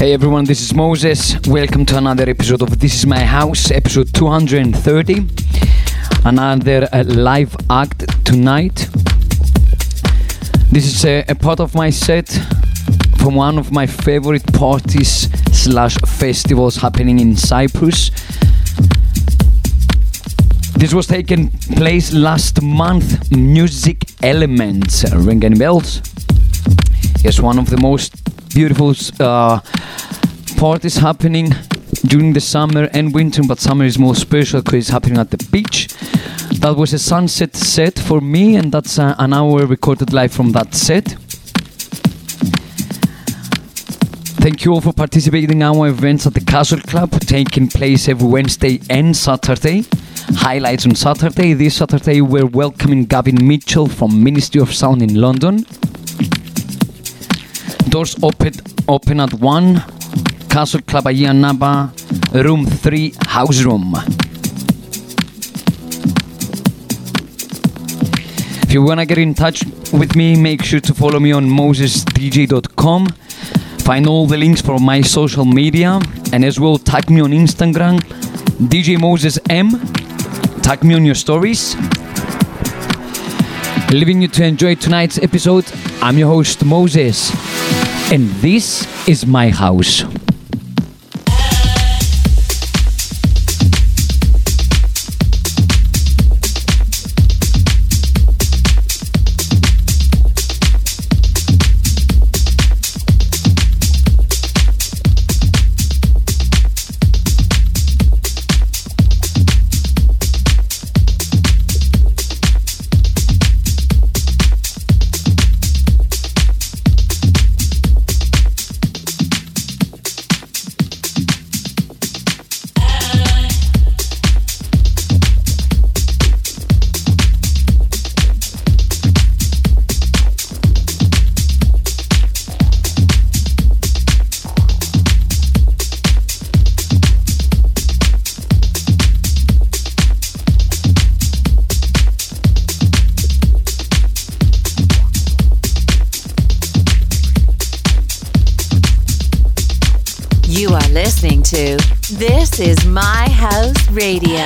Hey everyone, this is Moses. Welcome to another episode of This Is My House, episode 230. Another uh, live act tonight. This is a, part of my set from one of my favorite parties slash festivals happening in Cyprus. This was taken place last month. Music Elements. Ring any bells? Yes, one of the most beautiful uh, parties happening during the summer and winter, but summer is more special because it's happening at the beach. That was a sunset set for me, and that's uh, an hour recorded live from that set. Thank you all for participating in our events at the Castle Club, taking place every Wednesday and Saturday. Highlights on Saturday. This Saturday, we're welcoming Gavin Mitchell from Ministry of Sound in London. Doors open, open at 1. Castle Club Agia Napa, room 3, house room. If you wanna get in touch with me, make sure to follow me on mosesdj.com. Find all the links for my social media and as well tag me on Instagram, DJ Moses M. Tag me on your stories. Leaving you to enjoy tonight's episode, I'm your host Moses, and this is my house. House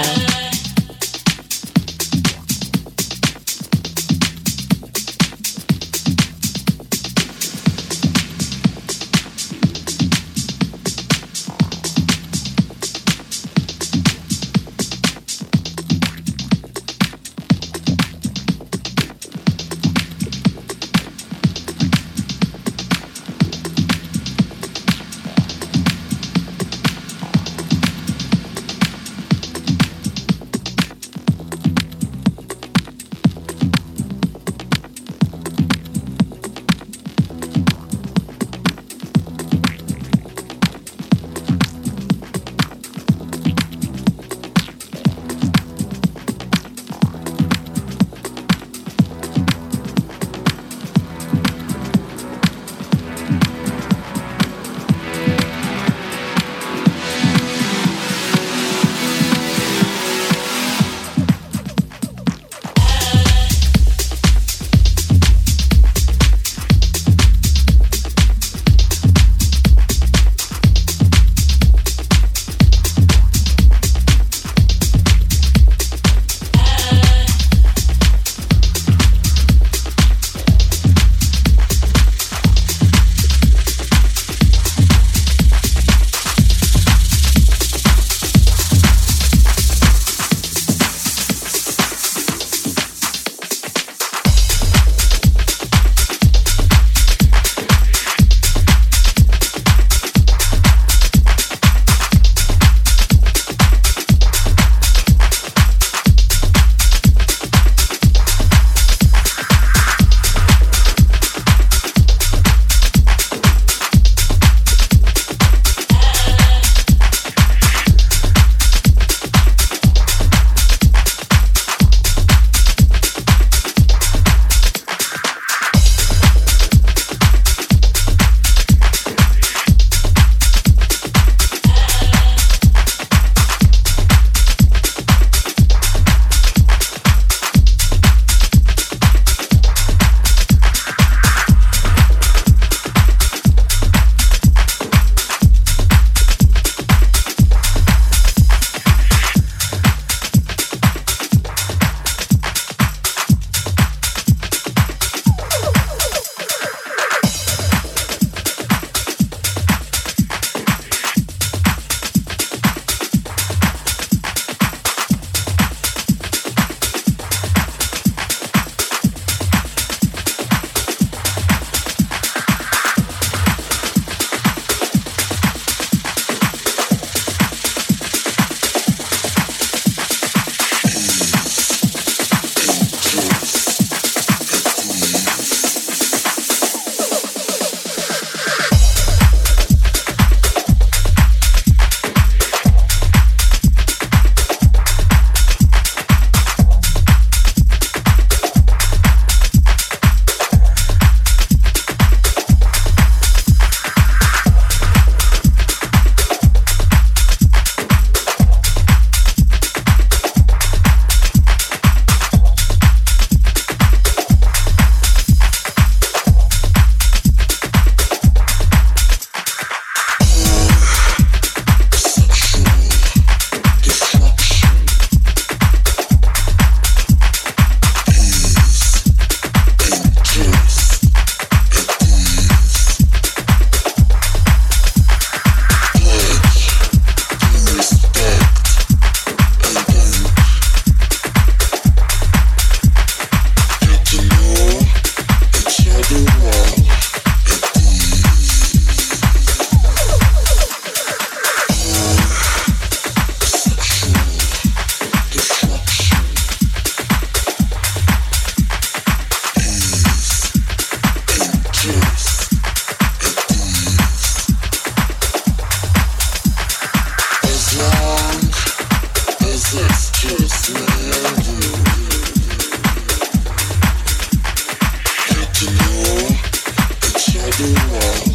Radio. my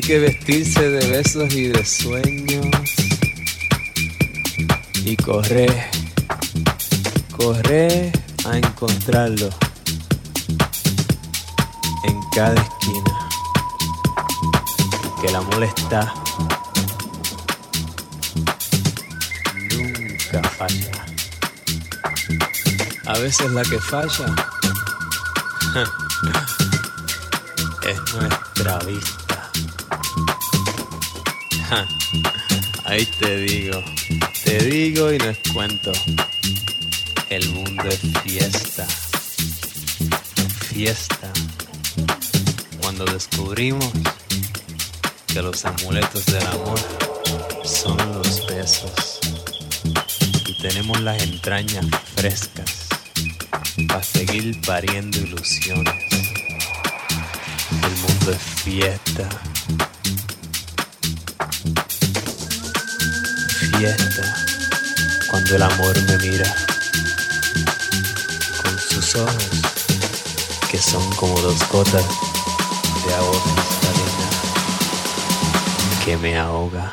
que vestirse de besos y de sueños y correr, correr a encontrarlo en cada esquina. Que la molesta nunca falla. A veces la que falla es nuestra vista. Ahí te digo, te digo y no es cuento. El mundo es fiesta, fiesta. Cuando descubrimos que los amuletos del amor son los besos. Mantenemos las entrañas frescas para seguir pariendo ilusiones. El mundo es fiesta. Cuando el amor me mira con sus ojos que son como dos gotas de agua cristalina que me ahoga.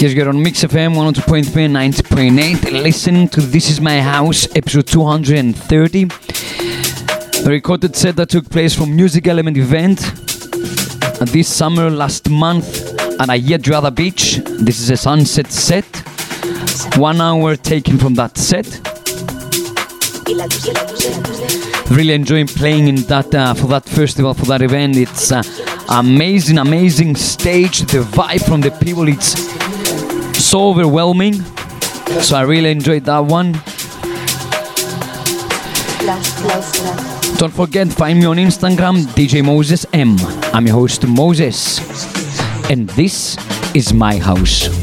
Yes, you're on Mix FM 102.3 and 90.8. Listen to This Is My House, episode 230. The recorded set that took place from Music Element event uh, this summer last month at Ayedrada Beach. This is a sunset set. One hour taken from that set. Really enjoying playing in that uh, for that festival for that event. It's uh, amazing, amazing stage. The vibe from the people. It's so overwhelming. So I really enjoyed that one. Don't forget, find me on Instagram, DJ Moses M. I'm your host Moses, and this is my house.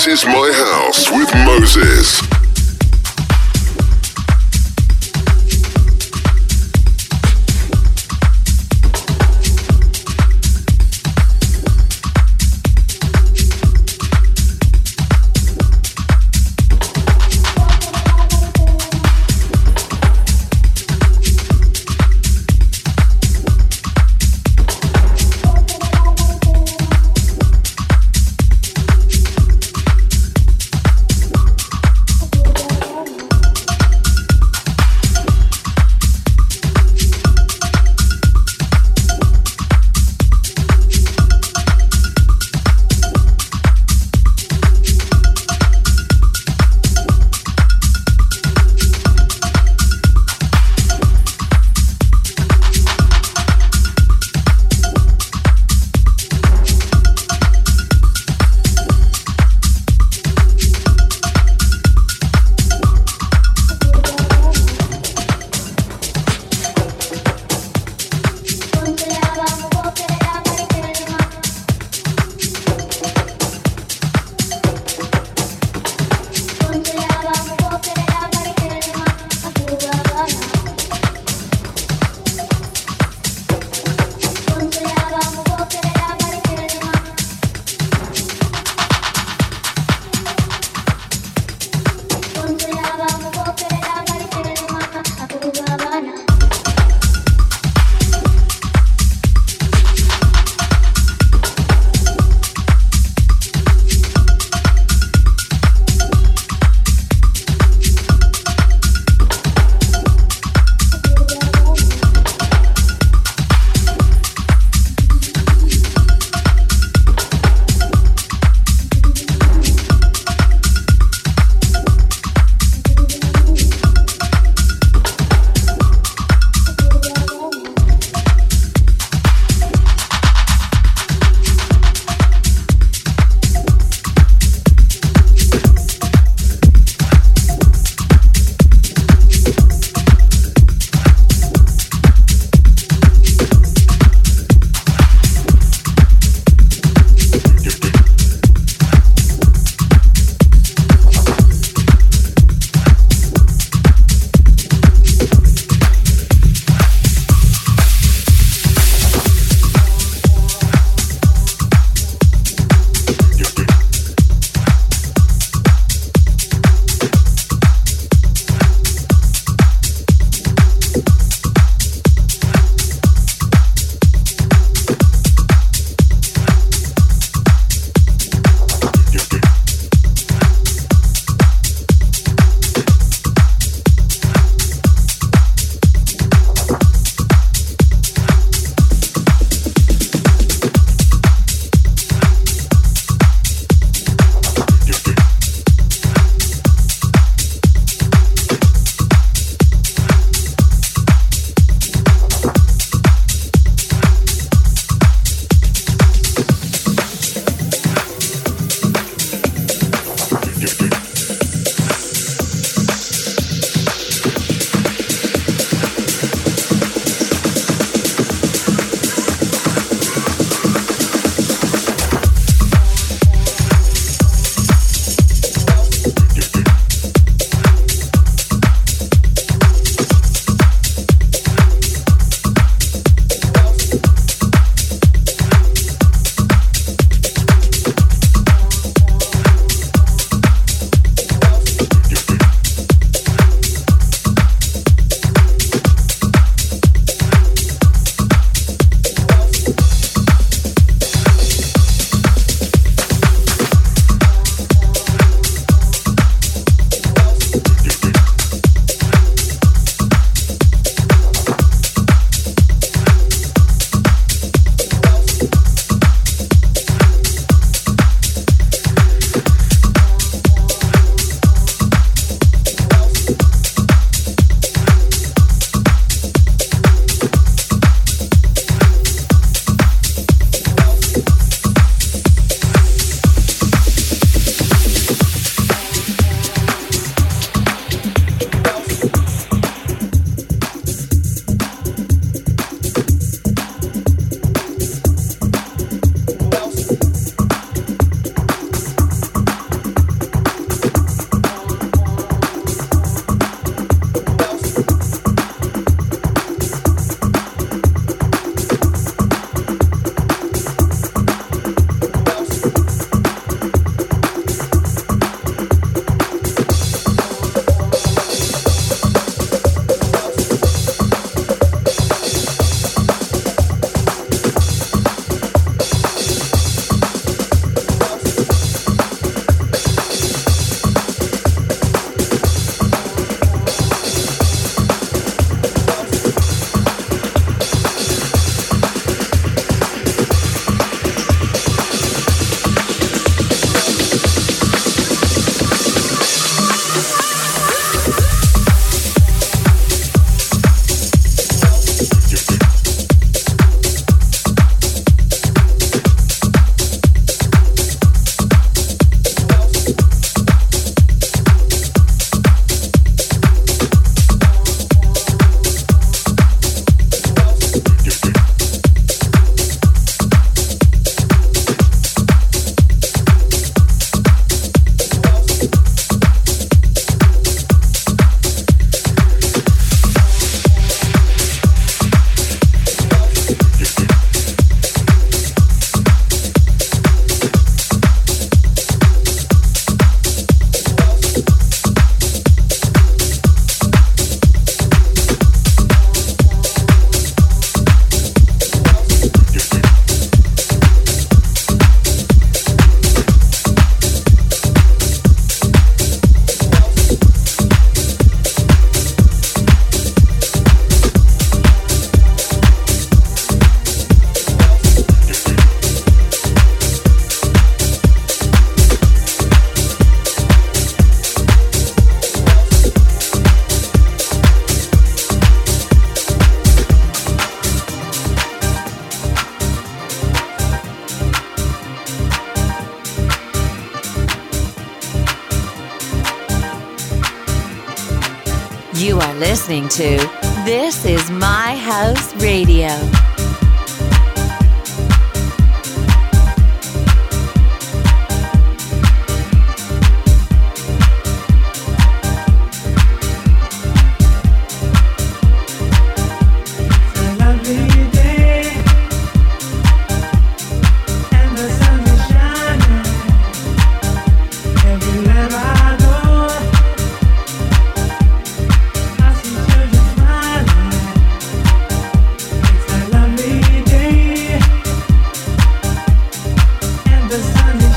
This Is My House with Moses.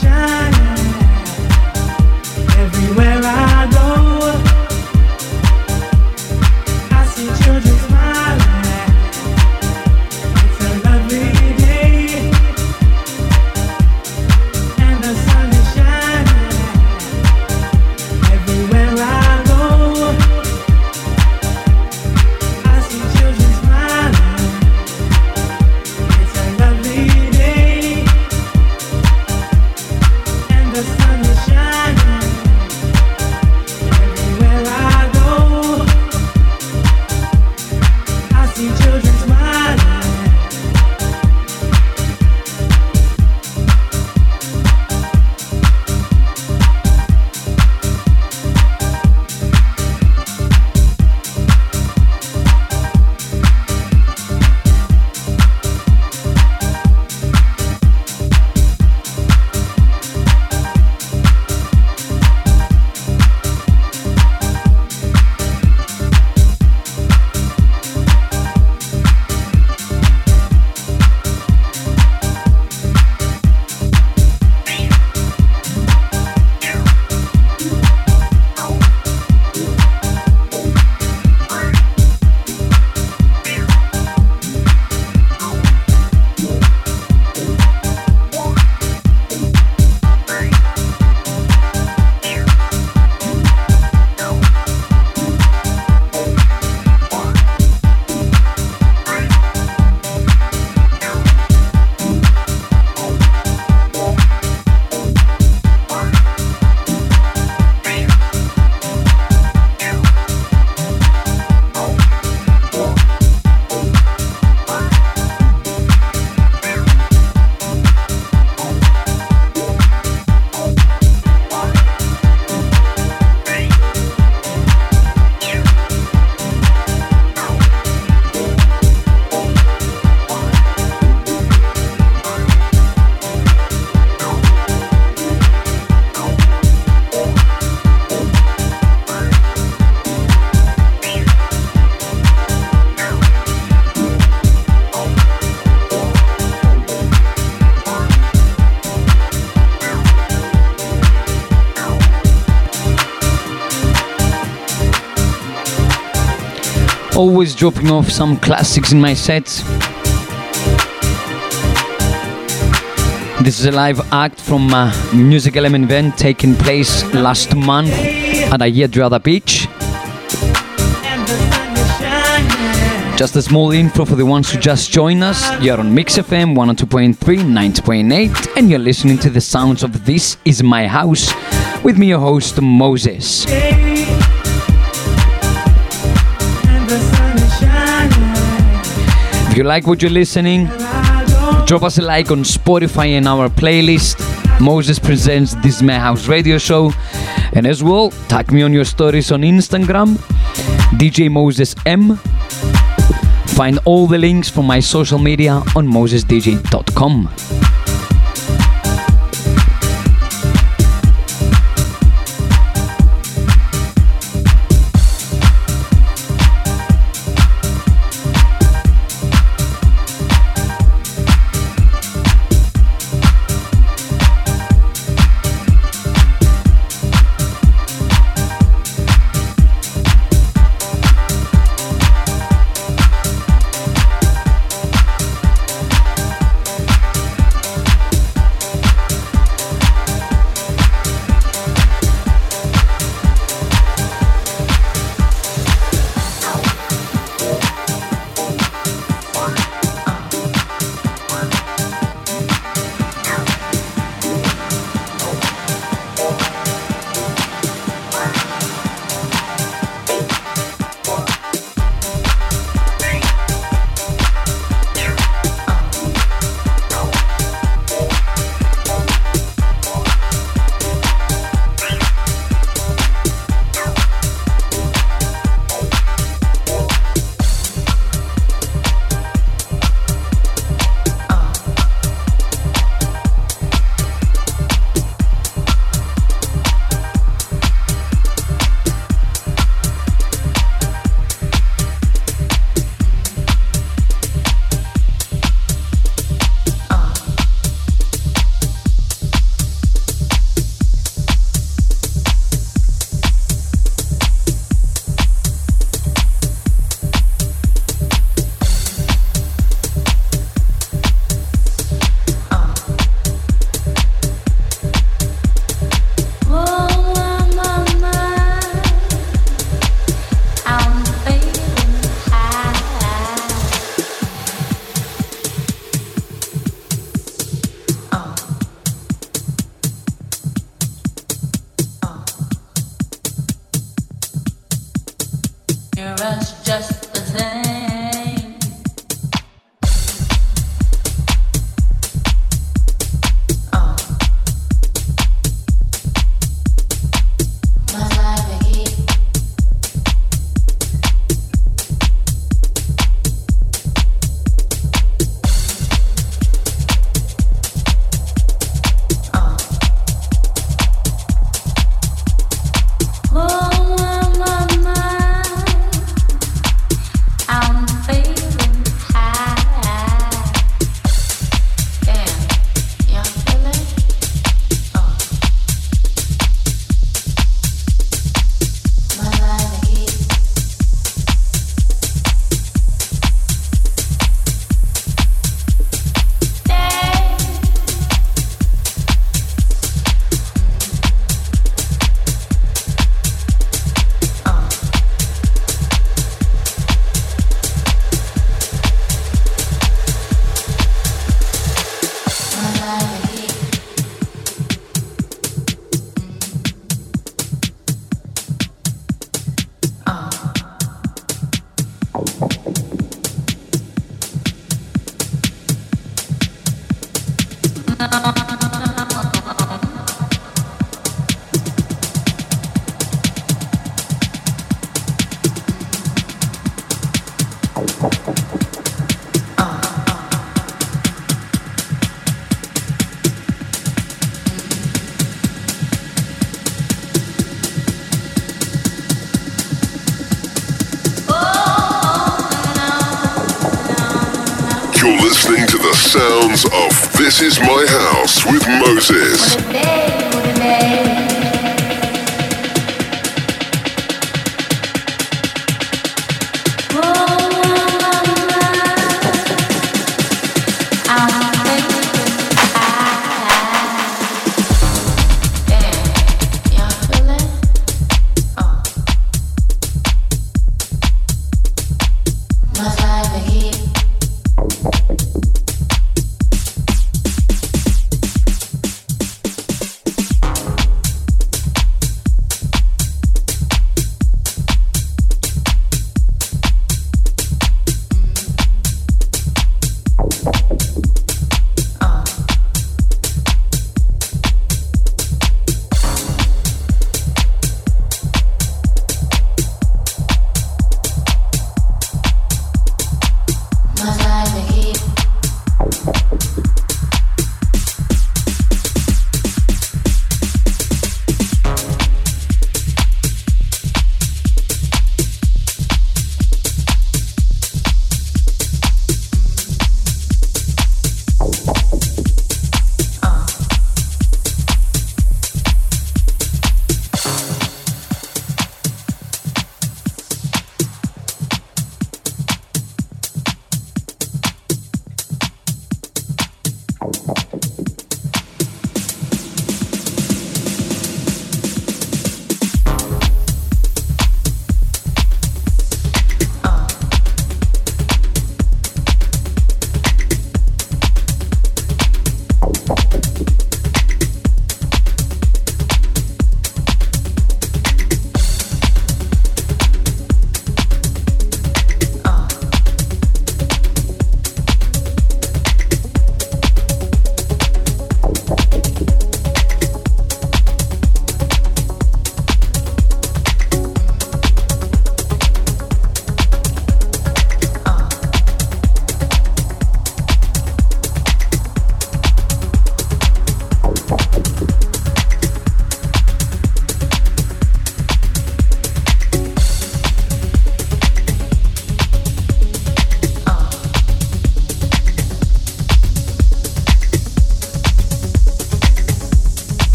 shine. Always dropping off some classics in my sets. This is a live act from a music element event taking place last month at Ayedra Beach. Just a small info for the ones who just joined us. You're on Mix FM 102.3, 90.8, and you're listening to the sounds of This Is My House with me, your host, Moses. You like what you're listening, drop us a like on Spotify and our playlist. Moses presents This My House radio show. And as well, tag me on your stories on Instagram, DJ Moses M. Find all the links from my social media on mosesdj.com. This Is My House with Moses.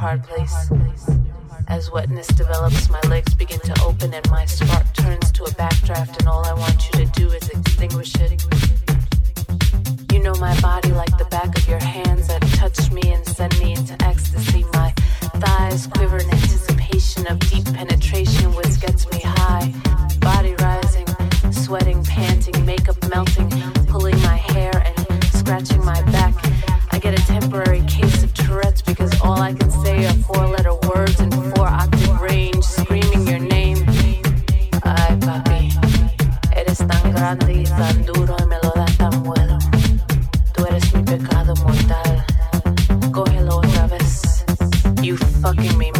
hard place. As wetness develops my randy tan duro y me lo das tan bueno. Tú eres mi pecado mortal. Cógelo otra vez. You fucking me.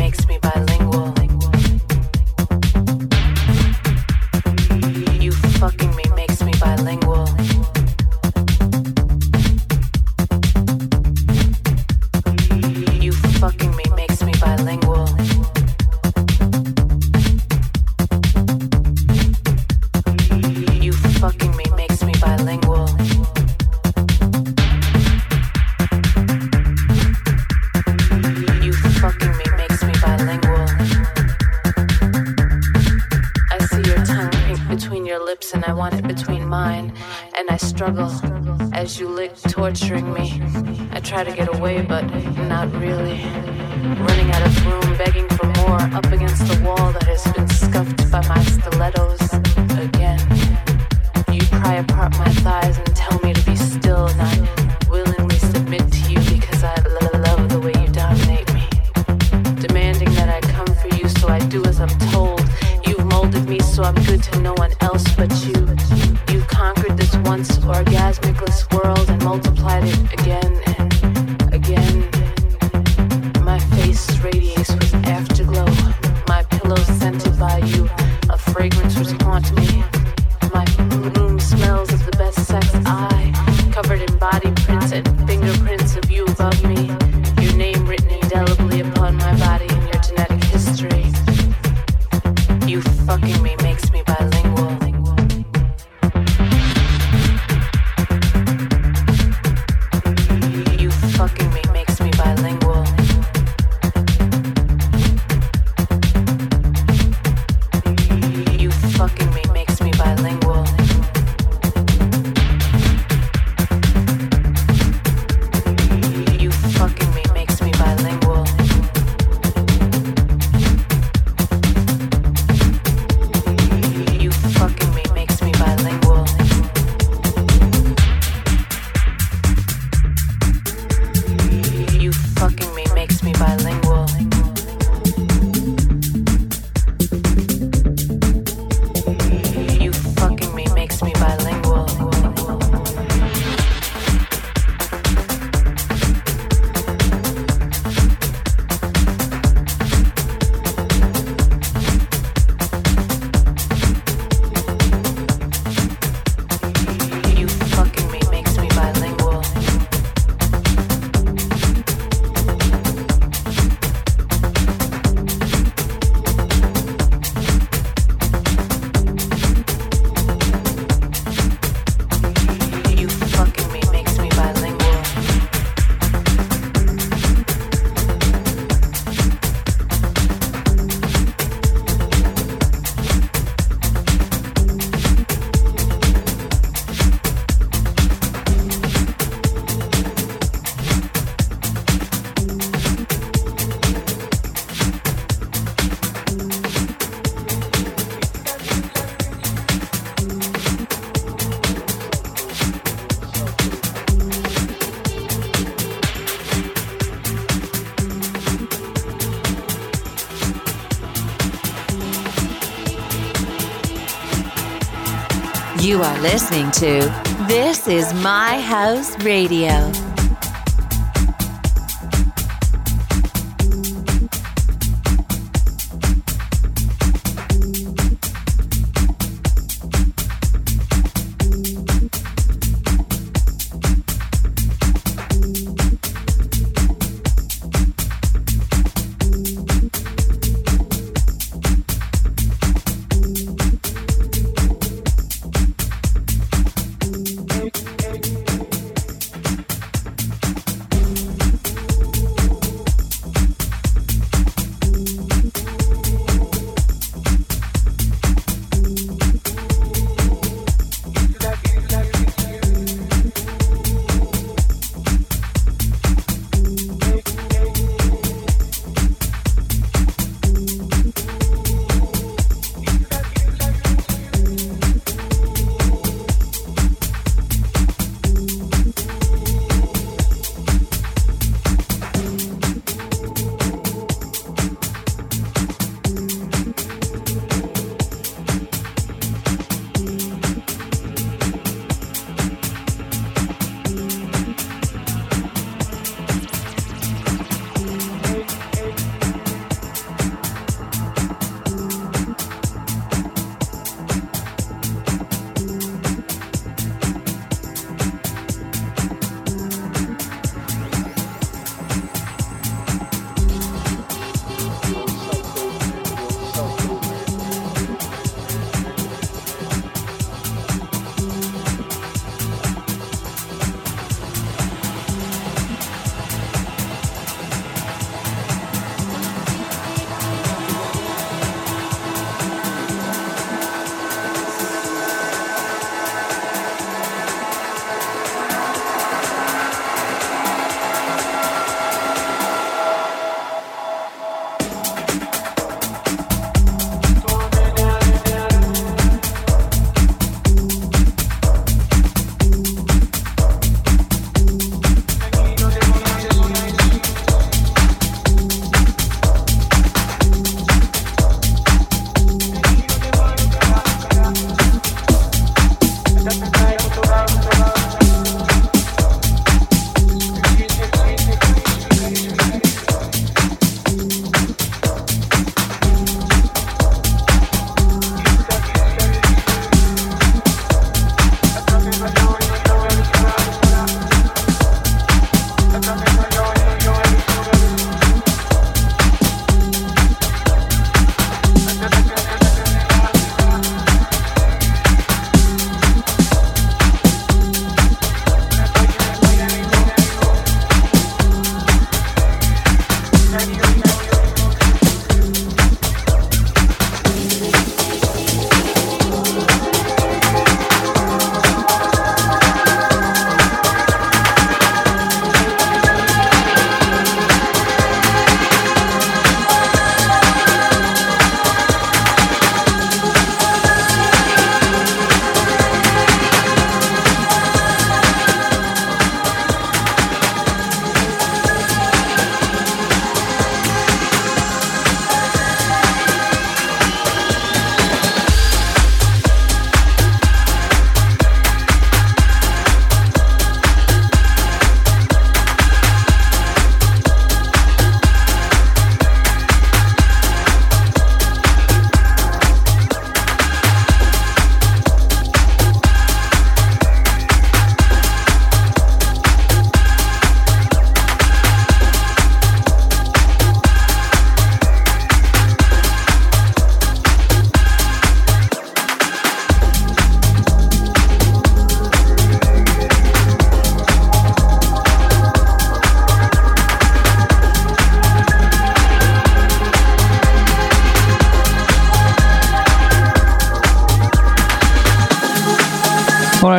You are listening to This is My House Radio.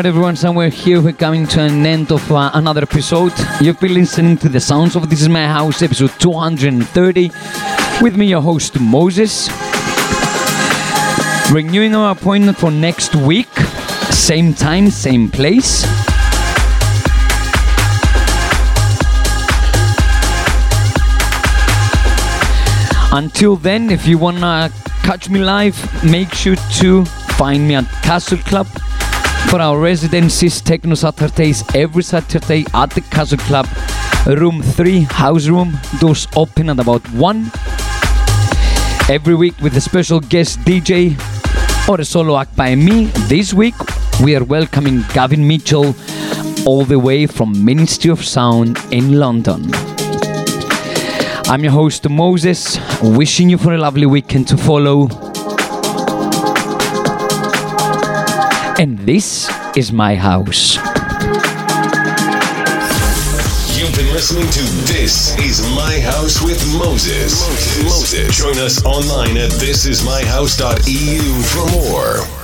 Alright, everyone, somewhere here we're coming to an end of uh, another episode. You've been listening to the sounds of This Is My House, episode 230, with me, your host, Moses. Renewing our appointment for next week, same time, same place. Until then, if you wanna catch me live, make sure to find me at Castle Club for our residencies, Techno Saturdays, every Saturday at the Castle Club, room 3, house room, doors open at about 1. Every week with a special guest DJ or a solo act by me. This week we are welcoming Gavin Mitchell all the way from Ministry of Sound in London. I'm your host Moses, wishing you for a lovely weekend to follow. And this is my house. You've been listening to This Is My House with Moses. Moses. Moses. Join us online at thisismyhouse.eu for more.